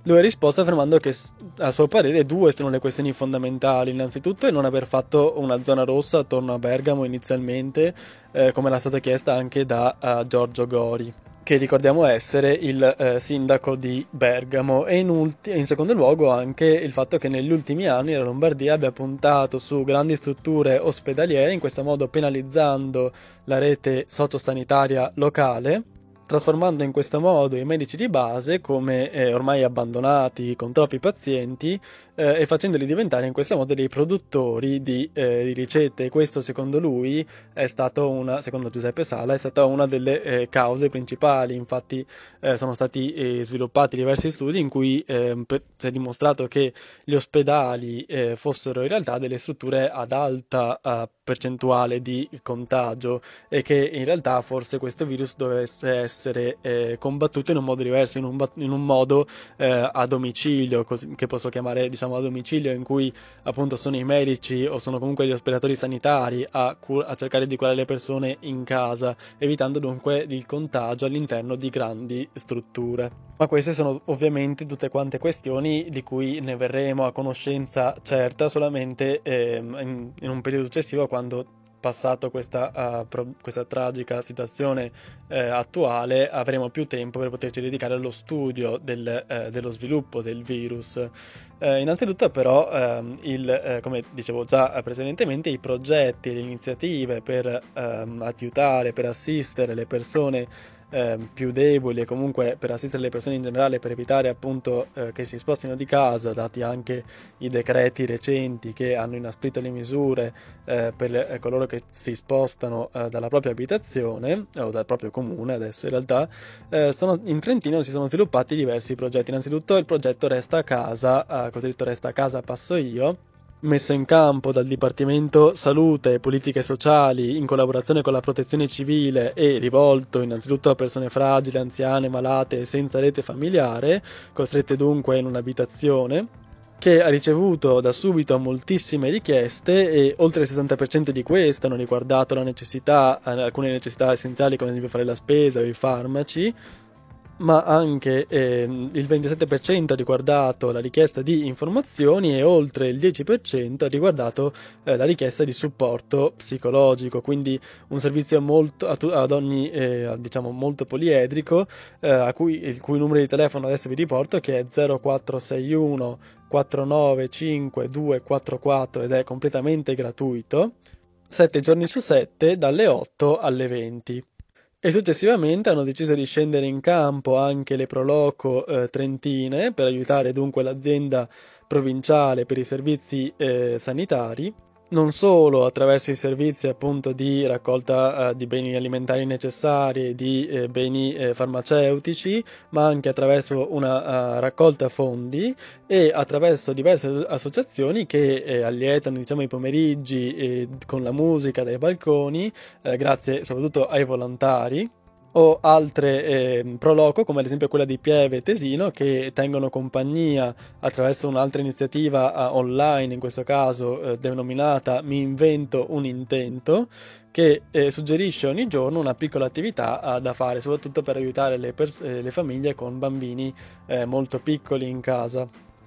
lui ha risposto affermando che a suo parere due sono le questioni fondamentali. Innanzitutto il non aver fatto una zona rossa attorno a Bergamo inizialmente, eh, come era stata chiesta anche da uh, Giorgio Gori che ricordiamo essere il eh, sindaco di Bergamo e in, ulti- in, secondo luogo anche il fatto che negli ultimi anni la Lombardia abbia puntato su grandi strutture ospedaliere, in questo modo penalizzando la rete sociosanitaria locale trasformando in questo modo i medici di base come eh, ormai abbandonati con troppi pazienti eh, e facendoli diventare in questo modo dei produttori di, eh, di, ricette. Questo secondo lui è stato una, secondo Giuseppe Sala, è stata una delle eh, cause principali, infatti eh, sono stati eh, sviluppati diversi studi in cui ehm, per, si è dimostrato che gli ospedali fossero in realtà delle strutture ad alta percentuale di contagio e che in realtà forse questo virus dovesse essere essere eh, combattuto in un modo diverso, in un, in un modo eh, a domicilio, così, che posso chiamare diciamo a domicilio, in cui appunto sono i medici o sono comunque gli operatori sanitari a, cur- a cercare di curare le persone in casa, evitando dunque il contagio all'interno di grandi strutture. Ma queste sono ovviamente tutte quante questioni di cui ne verremo a conoscenza certa solamente eh, in, in un periodo successivo quando passato questa, uh, pro- questa tragica situazione uh, attuale, avremo più tempo per poterci dedicare allo studio del, uh, dello sviluppo del virus. innanzitutto, però, ehm, il, come dicevo già precedentemente, i progetti le iniziative per ehm, aiutare, per assistere le persone eh, più deboli e comunque per assistere le persone in generale per evitare appunto eh, che si spostino di casa, dati anche i decreti recenti che hanno inasprito le misure eh, per eh, coloro che si spostano eh, dalla propria abitazione o dal proprio comune adesso in realtà, eh, sono, in Trentino si sono sviluppati diversi progetti. Innanzitutto il progetto Resta a casa, cosiddetto Resta a casa passo io, messo in campo dal Dipartimento Salute e Politiche Sociali in collaborazione con la Protezione Civile e rivolto innanzitutto a persone fragili, anziane, malate e senza rete familiare, costrette dunque in un'abitazione che ha ricevuto da subito moltissime richieste e oltre il 60% di queste hanno riguardato necessità, alcune necessità essenziali come ad esempio fare la spesa o i farmaci, ma anche eh, il 27% ha riguardato la richiesta di informazioni e oltre il 10% ha riguardato eh, la richiesta di supporto psicologico, quindi un servizio molto, ad ogni, eh, diciamo, molto poliedrico, eh, cui, il cui numero di telefono adesso vi riporto che è 0461 495 244 ed è completamente gratuito, 7 giorni su 7 dalle 8 alle 20 e successivamente hanno deciso di scendere in campo anche le Proloco eh, Trentine per aiutare dunque l'azienda provinciale per i servizi eh, sanitari non solo attraverso i servizi appunto di raccolta uh, di beni alimentari necessari, di eh, beni eh, farmaceutici, ma anche attraverso una uh, raccolta fondi e attraverso diverse associazioni che eh, allietano diciamo, i pomeriggi con la musica dai balconi, grazie soprattutto ai volontari o altre eh, proloco come ad esempio quella di Pieve e Tesino che tengono compagnia attraverso un'altra iniziativa uh, online in questo caso eh, denominata Mi invento un intento che eh, suggerisce ogni giorno una piccola attività uh, da fare soprattutto per aiutare le, pers- eh, le famiglie con bambini eh, molto piccoli in casa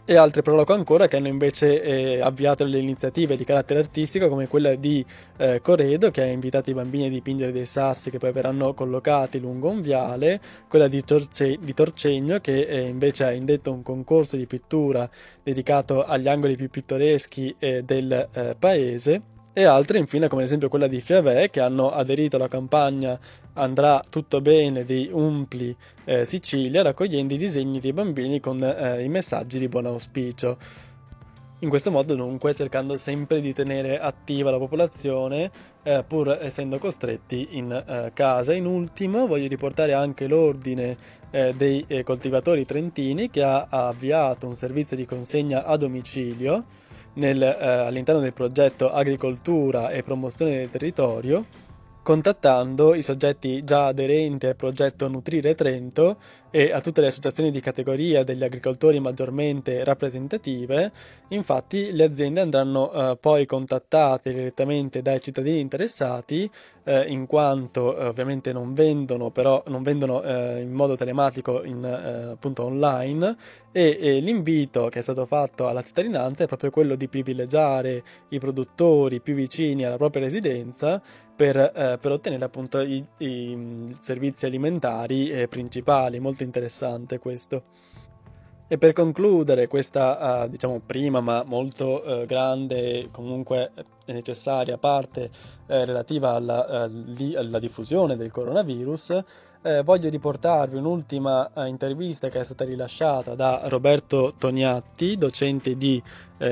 e altre proloco ancora che hanno invece eh, avviato le iniziative di carattere artistico come quella di eh, Coredo che ha invitato i bambini a dipingere dei sassi che poi verranno collocati lungo un viale, quella di, Torce- di Torcegno che eh, invece ha indetto un concorso di pittura dedicato agli angoli più pittoreschi eh, del eh, paese e altre infine come ad esempio quella di Fiavè che hanno aderito alla campagna Andrà tutto bene di Umpli eh, Sicilia raccogliendo i disegni dei bambini con eh, i messaggi di buon auspicio. In questo modo dunque cercando sempre di tenere attiva la popolazione eh, pur essendo costretti in eh, casa. In ultimo voglio riportare anche l'ordine eh, dei eh, coltivatori trentini che ha avviato un servizio di consegna a domicilio nel, eh, all'interno del progetto Agricoltura e Promozione del Territorio contattando i soggetti già aderenti al progetto Nutrire Trento e a tutte le associazioni di categoria degli agricoltori maggiormente rappresentative, infatti le aziende andranno eh, poi contattate direttamente dai cittadini interessati, eh, in quanto eh, ovviamente non vendono, però non vendono eh, in modo telematico in, eh, appunto online. E, e l'invito che è stato fatto alla cittadinanza è proprio quello di privilegiare i produttori più vicini alla propria residenza per, eh, per ottenere appunto i, i servizi alimentari eh, principali. Molto interessante questo. E per concludere questa, uh, diciamo, prima ma molto uh, grande, comunque necessaria parte uh, relativa alla, li, alla, diffusione del coronavirus, voglio riportarvi un'ultima intervista che è stata rilasciata da Roberto Toniatti, docente di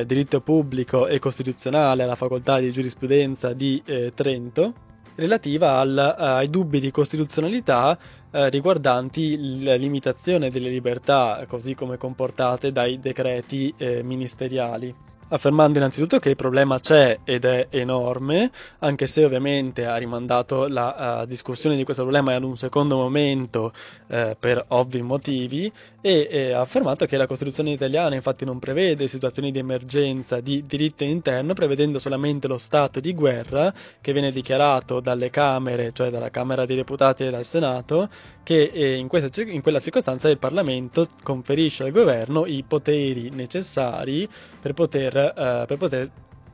diritto pubblico e costituzionale alla facoltà di giurisprudenza di Trento relativa al, ai dubbi di costituzionalità eh, riguardanti la limitazione delle libertà così come comportate dai decreti eh, ministeriali affermando innanzitutto che il problema c'è ed è enorme, anche se ovviamente ha rimandato la uh, discussione di questo problema ad un secondo momento uh, per ovvi motivi e, ha affermato che la Costituzione italiana infatti non prevede situazioni di emergenza di diritto interno, prevedendo solamente lo stato di guerra che viene dichiarato dalle Camere, cioè dalla Camera dei Deputati e dal Senato, che eh, in, questa, in quella circostanza il Parlamento conferisce al governo i poteri necessari per poter eh, per poter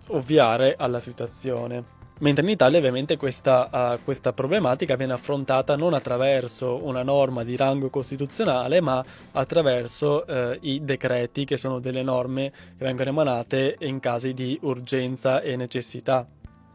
ovviare alla situazione. Mentre in Italia ovviamente questa, uh, questa, problematica viene affrontata non attraverso una norma di rango costituzionale, ma attraverso uh, i decreti che sono delle norme che vengono emanate in casi di urgenza e necessità.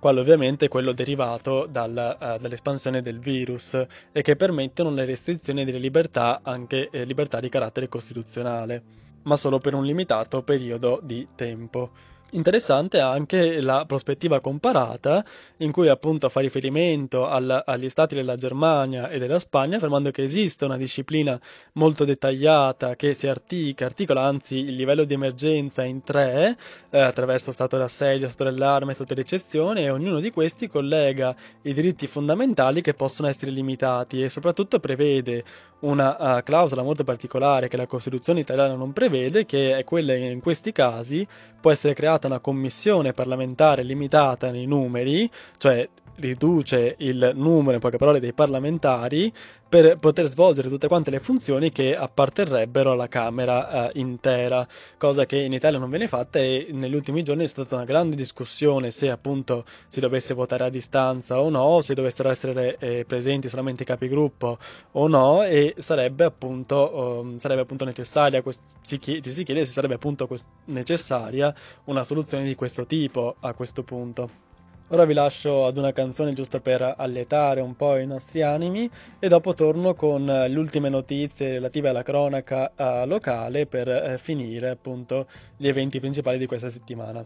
Quale ovviamente è quello derivato dal, uh, dall'espansione del virus e che permettono le restrizioni delle libertà, anche eh, libertà di carattere costituzionale ma solo per un limitato periodo di tempo. Interessante anche la prospettiva comparata, in cui appunto fa riferimento al, agli stati della Germania e della Spagna, affermando che esiste una disciplina molto dettagliata che si artica, articola anzi il livello di emergenza in tre, eh, attraverso stato d'assedio, stato dell'arma e stato d'eccezione, e ognuno di questi collega i diritti fondamentali che possono essere limitati e soprattutto prevede una uh, clausola molto particolare che la Costituzione italiana non prevede, che è quella in questi casi può essere creata una commissione parlamentare limitata nei numeri, cioè riduce il numero, in poche parole, dei parlamentari per poter svolgere tutte quante le funzioni che apparterrebbero alla Camera eh, intera, cosa che in Italia non viene fatta e negli ultimi giorni è stata una grande discussione se appunto si dovesse votare a distanza o no, se dovessero essere eh, presenti solamente i capigruppo o no e sarebbe appunto, um, sarebbe appunto necessaria, si chiede, ci si chiede se sarebbe appunto necessaria una soluzione di questo tipo a questo punto. Ora vi lascio ad una canzone giusto per allietare un po' i nostri animi e dopo torno con le ultime notizie relative alla cronaca uh, locale per uh, finire appunto gli eventi principali di questa settimana.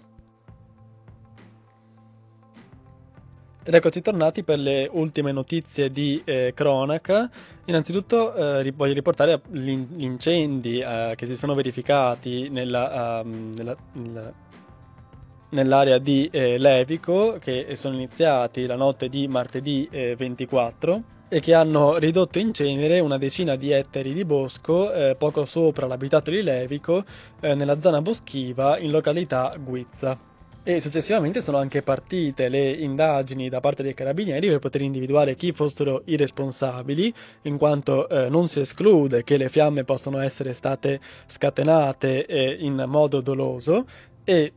Ed eccoci tornati per le ultime notizie di eh, cronaca. Innanzitutto eh, voglio riportare gli incendi eh, che si sono verificati nella, um, nella, nella nell'area di eh, Levico che sono iniziati la notte di martedì eh, 24 e che hanno ridotto in cenere una decina di ettari di bosco eh, poco sopra l'abitato di Levico eh, nella zona boschiva in località Guizza. E successivamente sono anche partite le indagini da parte dei carabinieri per poter individuare chi fossero i responsabili, in quanto eh, non si esclude che le fiamme possano essere state scatenate eh, in modo doloso e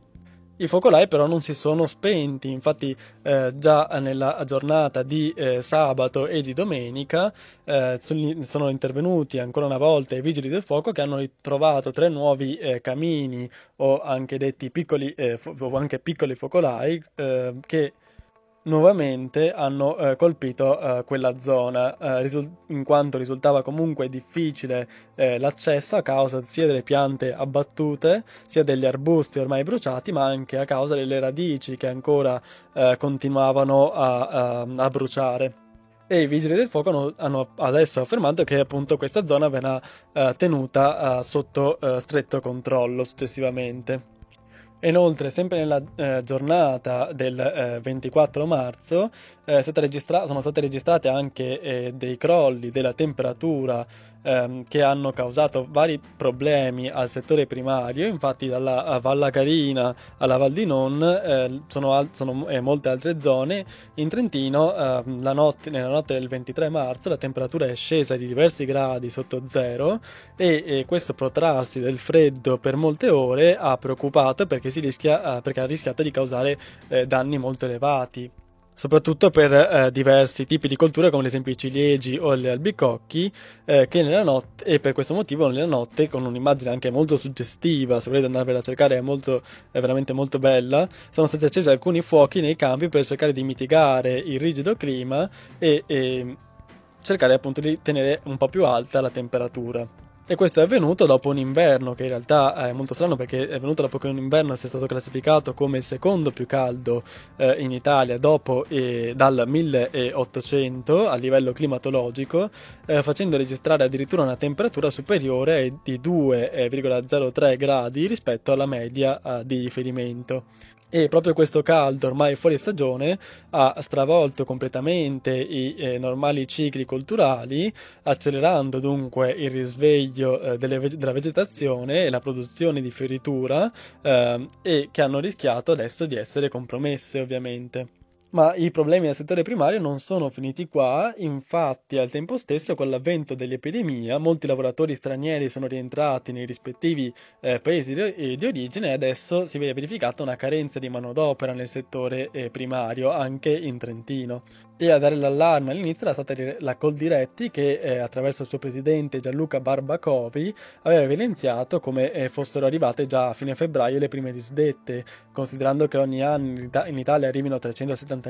i focolai però non si sono spenti, infatti eh, già nella giornata di eh, sabato e di domenica eh, sono intervenuti ancora una volta i vigili del fuoco che hanno ritrovato tre nuovi eh, camini o anche detti piccoli, eh, fo- o anche piccoli focolai eh, che nuovamente hanno eh, colpito eh, quella zona, eh, risul- in quanto risultava comunque difficile eh, l'accesso a causa sia delle piante abbattute, sia degli arbusti ormai bruciati, ma anche a causa delle radici che ancora eh, continuavano a, a, a, bruciare. E i vigili del fuoco hanno, hanno adesso affermato che appunto questa zona verrà eh, tenuta sotto stretto controllo successivamente. Inoltre, sempre nella eh, giornata del eh, 24 marzo, eh, sono state registrate anche eh, dei crolli della temperatura ehm, che hanno causato vari problemi al settore primario. Infatti, dalla Valla Carina alla Val di Non eh, sono, al- sono eh, molte altre zone. In Trentino, ehm, notte, nella notte del 23 marzo, la temperatura è scesa di diversi gradi sotto zero e, e questo protrarsi del freddo per molte ore ha preoccupato perché, rischia, eh, perché ha rischiato di causare eh, danni molto elevati soprattutto per eh, diversi tipi di colture come ad esempio i ciliegi o gli albicocchi eh, che nella notte e per questo motivo nella notte con un'immagine anche molto suggestiva se volete andarvela a cercare è, molto, è veramente molto bella sono stati accesi alcuni fuochi nei campi per cercare di mitigare il rigido clima e, e cercare appunto di tenere un po' più alta la temperatura e questo è avvenuto dopo un inverno che in realtà è molto strano perché è avvenuto dopo che un inverno sia stato classificato come il secondo più caldo eh, in Italia dopo e dal 1800 a livello climatologico, eh, facendo registrare addirittura una temperatura superiore di 2,03 gradi rispetto alla media eh, di riferimento e proprio questo caldo ormai fuori stagione ha stravolto completamente i eh, normali cicli culturali, accelerando dunque il risveglio eh, delle, della vegetazione e la produzione di fioritura eh, e che hanno rischiato adesso di essere compromesse ovviamente. Ma i problemi del settore primario non sono finiti qua, infatti al tempo stesso con l'avvento dell'epidemia molti lavoratori stranieri sono rientrati nei rispettivi eh, paesi di, di, origine e adesso si vede verificata una carenza di manodopera nel settore eh, primario anche in Trentino. E a dare l'allarme all'inizio era stata la Coldiretti che eh, attraverso il suo presidente Gianluca Barbacovi aveva evidenziato come eh, fossero arrivate già a fine febbraio le prime disdette, considerando che ogni anno in Italia arrivino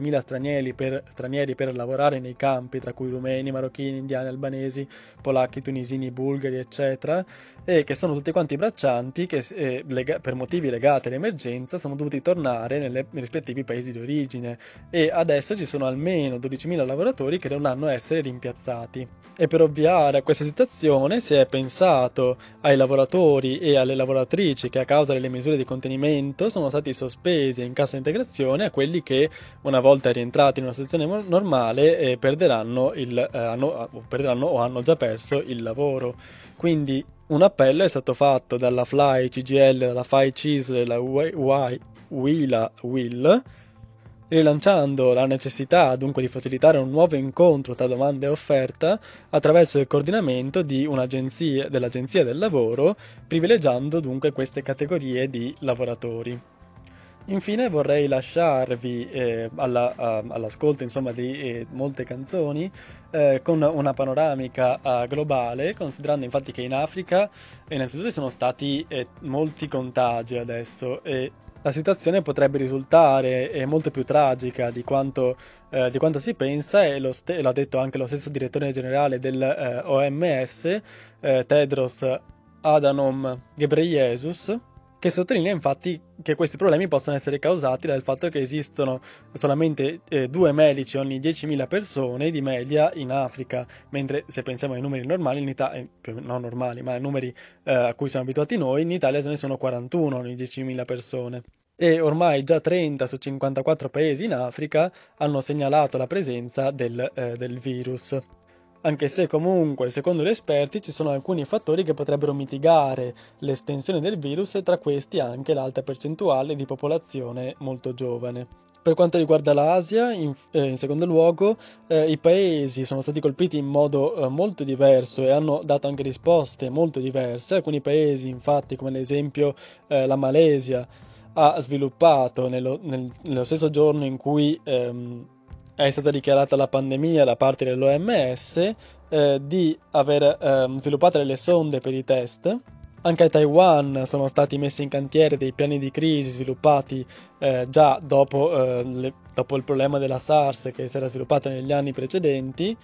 370.000 stranieri per, stranieri per lavorare nei campi, tra cui rumeni, marocchini, indiani, albanesi, polacchi, tunisini, bulgari, eccetera, e che sono tutti quanti braccianti che eh, lega- per motivi legati all'emergenza sono dovuti tornare nelle, nei rispettivi paesi di origine e adesso ci sono almeno 12.000 lavoratori che dovranno essere rimpiazzati. E per ovviare a questa situazione si è pensato ai lavoratori e alle lavoratrici che a causa delle misure di contenimento sono stati sospesi in cassa integrazione a quelli che una volta rientrati in una situazione normale eh, perderanno, il, eh, hanno, perderanno o hanno già perso il lavoro. Quindi un appello è stato fatto dalla Fly CGL, dalla FI CISL, dalla WILA WIL rilanciando la necessità dunque di facilitare un nuovo incontro tra domanda e offerta attraverso il coordinamento dell'Agenzia del Lavoro, privilegiando dunque queste categorie di lavoratori. Infine vorrei lasciarvi eh, alla, a, all'ascolto insomma, di eh, molte canzoni eh, con una panoramica eh, globale, considerando infatti che in Africa innanzitutto ci sono stati eh, molti contagi adesso e la situazione potrebbe risultare eh, molto più tragica di quanto, eh, di quanto si pensa e lo, st- l'ha detto anche lo stesso direttore generale dell'OMS, eh, eh, Tedros Adhanom Ghebreyesus, che sottolinea infatti che questi problemi possono essere causati dal fatto che esistono solamente eh, due medici ogni 10.000 persone di media in Africa, mentre se pensiamo ai numeri normali, in Italia, eh, non normali, ma ai numeri eh, a cui siamo abituati noi, in Italia ce ne sono 41 ogni 10.000 persone. e ormai già 30 su 54 paesi in Africa hanno segnalato la presenza del, eh, del virus anche se comunque, secondo gli esperti, ci sono alcuni fattori che potrebbero mitigare l'estensione del virus e tra questi anche l'alta percentuale di popolazione molto giovane. Per quanto riguarda l'Asia, in, eh, in secondo luogo, eh, i paesi sono stati colpiti in modo eh, molto diverso e hanno dato anche risposte molto diverse. Alcuni paesi, infatti, come ad esempio eh, la Malesia, ha sviluppato nello, nel, nello, stesso giorno in cui ehm, è stata dichiarata la pandemia da parte dell'OMS eh, di aver eh, sviluppato delle sonde per i test. Anche a Taiwan sono stati messi in cantiere dei piani di crisi sviluppati eh, già dopo, eh, le, dopo il problema della SARS che si era sviluppato negli anni precedenti,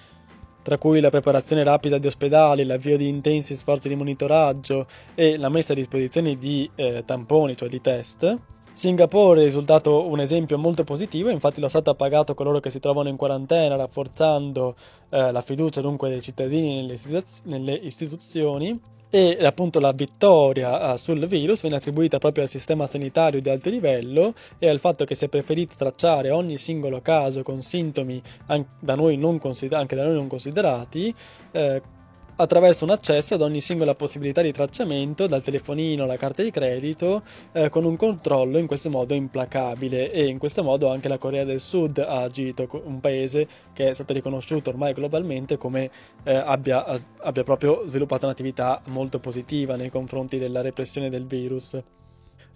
tra cui la preparazione rapida di ospedali, l'avvio di intensi sforzi di monitoraggio e la messa a disposizione di eh, tamponi, cioè di test. Singapore è risultato un esempio molto positivo, infatti lo Stato ha pagato coloro che si trovano in quarantena, rafforzando eh, la fiducia dunque dei cittadini nelle, istituz- nelle istituzioni. E appunto la vittoria uh, sul virus viene attribuita proprio al sistema sanitario di alto livello e al fatto che si è preferito tracciare ogni singolo caso con sintomi an- da consider- anche da noi non considerati eh, attraverso un accesso ad ogni singola possibilità di tracciamento dal telefonino alla carta di credito eh, con un controllo in questo modo implacabile e in questo modo anche la Corea del Sud ha agito, un paese che è stato riconosciuto ormai globalmente come eh, abbia, abbia proprio sviluppato un'attività molto positiva nei confronti della repressione del virus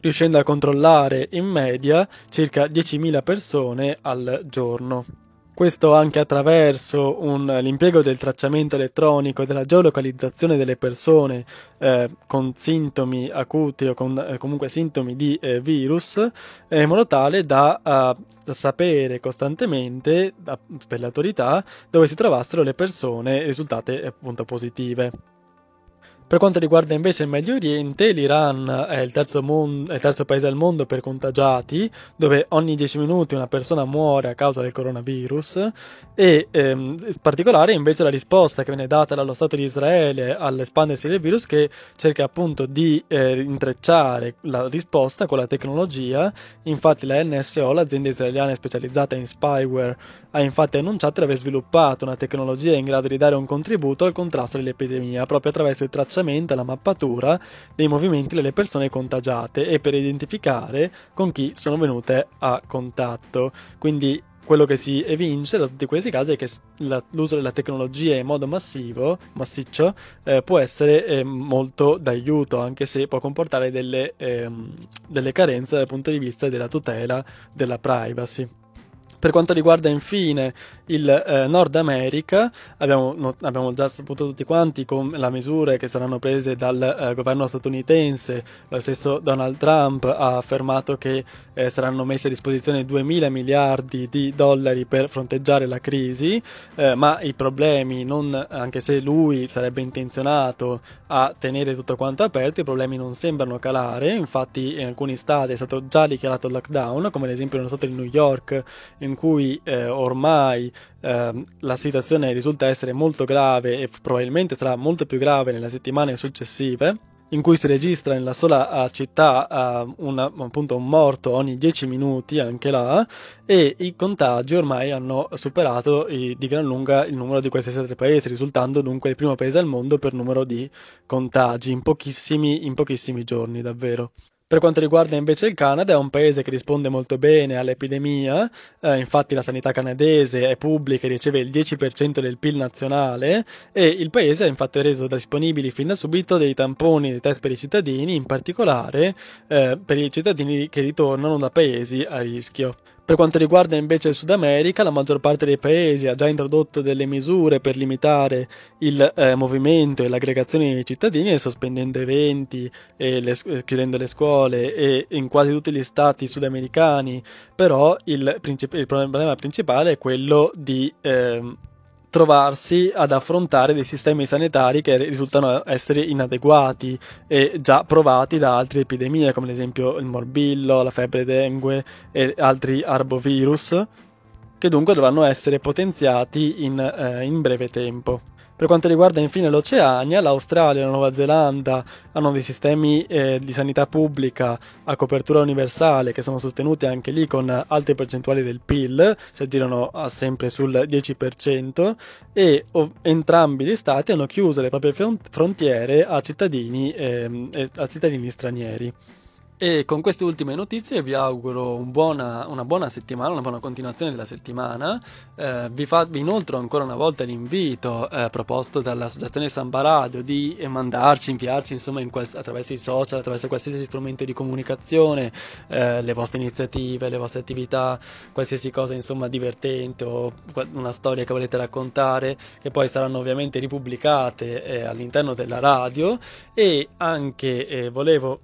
riuscendo a controllare in media circa 10.000 persone al giorno. Questo anche attraverso un, l'impiego del tracciamento elettronico e della geolocalizzazione delle persone eh, con sintomi acuti o con eh, comunque sintomi di eh, virus, eh, in modo tale da, da sapere costantemente da, per le autorità dove si trovassero le persone risultate appunto positive. Per quanto riguarda invece il Medio Oriente, l'Iran è il, terzo mon- è il, terzo paese al mondo per contagiati, dove ogni 10 minuti una persona muore a causa del coronavirus e ehm, in particolare invece la risposta che viene data dallo Stato di Israele all'espandersi del virus che cerca appunto di eh, intrecciare la risposta con la tecnologia. Infatti la NSO, l'azienda israeliana specializzata in spyware, ha infatti annunciato di aver sviluppato una tecnologia in grado di dare un contributo al contrasto dell'epidemia proprio attraverso il tracciamento tracciamento e la mappatura dei movimenti delle persone contagiate e per identificare con chi sono venute a contatto. Quindi quello che si evince da tutti questi casi è che la, l'uso della tecnologia in modo massivo, massiccio, eh, può essere eh, molto d'aiuto, anche se può comportare delle, ehm, delle carenze dal punto di vista della tutela della privacy. Per quanto riguarda infine il eh, Nord America, abbiamo, no, abbiamo, già saputo tutti quanti con le misure che saranno prese dal eh, governo statunitense, lo stesso Donald Trump ha affermato che eh, saranno messi a disposizione 2 mila miliardi di dollari per fronteggiare la crisi, eh, ma i problemi, non, anche se lui sarebbe intenzionato a tenere tutto quanto aperto, i problemi non sembrano calare, infatti in alcuni stati è stato già dichiarato lockdown, come ad esempio nello stato di New York, in cui eh, ormai eh, la situazione risulta essere molto grave e probabilmente sarà molto più grave nelle settimane successive in cui si registra nella sola città uh, una, appunto un morto ogni 10 minuti anche là e i contagi ormai hanno superato i, di gran lunga il numero di questi sette paesi risultando dunque il primo paese al mondo per numero di contagi in pochissimi, in pochissimi giorni davvero. Per quanto riguarda invece il Canada, è un paese che risponde molto bene all'epidemia, eh, infatti la sanità canadese è pubblica e riceve il 10% del PIL nazionale e il paese ha infatti reso disponibili fin da subito dei tamponi dei test per i cittadini, in particolare eh, per i cittadini che ritornano da paesi a rischio. Per quanto riguarda invece il Sud America, la maggior parte dei paesi ha già introdotto delle misure per limitare il eh, movimento e l'aggregazione dei cittadini, sospendendo eventi le, chiudendo le scuole e in quasi tutti gli stati sudamericani, però il, princip- il problema principale è quello di eh, trovarsi ad affrontare dei sistemi sanitari che risultano essere inadeguati e già provati da altre epidemie come ad esempio il morbillo, la febbre dengue e altri arbovirus che dunque dovranno essere potenziati in, eh, in breve tempo. Per quanto riguarda infine l'Oceania, l'Australia e la Nuova Zelanda hanno dei sistemi eh, di sanità pubblica a copertura universale che sono sostenuti anche lì con alte percentuali del PIL, si aggirano sempre sul 10%, e ov- entrambi gli stati hanno chiuso le proprie frontiere a cittadini, ehm, a cittadini stranieri. E con queste ultime notizie vi auguro un buona, una buona settimana, una buona continuazione della settimana. Eh, vi, fa, vi, ancora una volta l'invito eh, proposto dall'associazione Samba Radio di mandarci, inviarci insomma in quals- attraverso i social, attraverso qualsiasi strumento di comunicazione, eh, le vostre iniziative, le vostre attività, qualsiasi cosa insomma divertente o una storia che volete raccontare, che poi saranno ovviamente ripubblicate eh, all'interno della radio e anche eh, volevo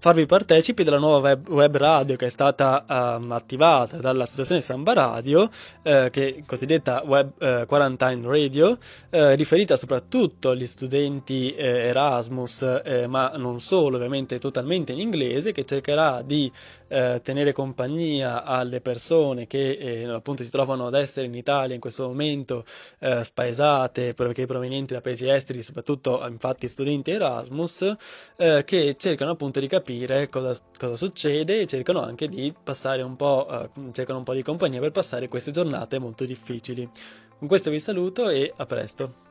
farvi partecipi della nuova web, web radio che è stata um, attivata dall'associazione Samba Radio, eh, che è cosiddetta Web eh, Quarantine Radio, eh, riferita soprattutto agli studenti eh, Erasmus, eh, ma non solo, ovviamente totalmente in inglese, che cercherà di eh, tenere compagnia alle persone che appunto si trovano ad essere in Italia in questo momento spaesate perché provenienti da paesi esteri, soprattutto infatti studenti Erasmus, che cercano appunto di capire capire cosa, cosa succede e cercano anche di passare un po', uh, cercano un po' di compagnia per passare queste giornate molto difficili. Con questo vi saluto e a presto.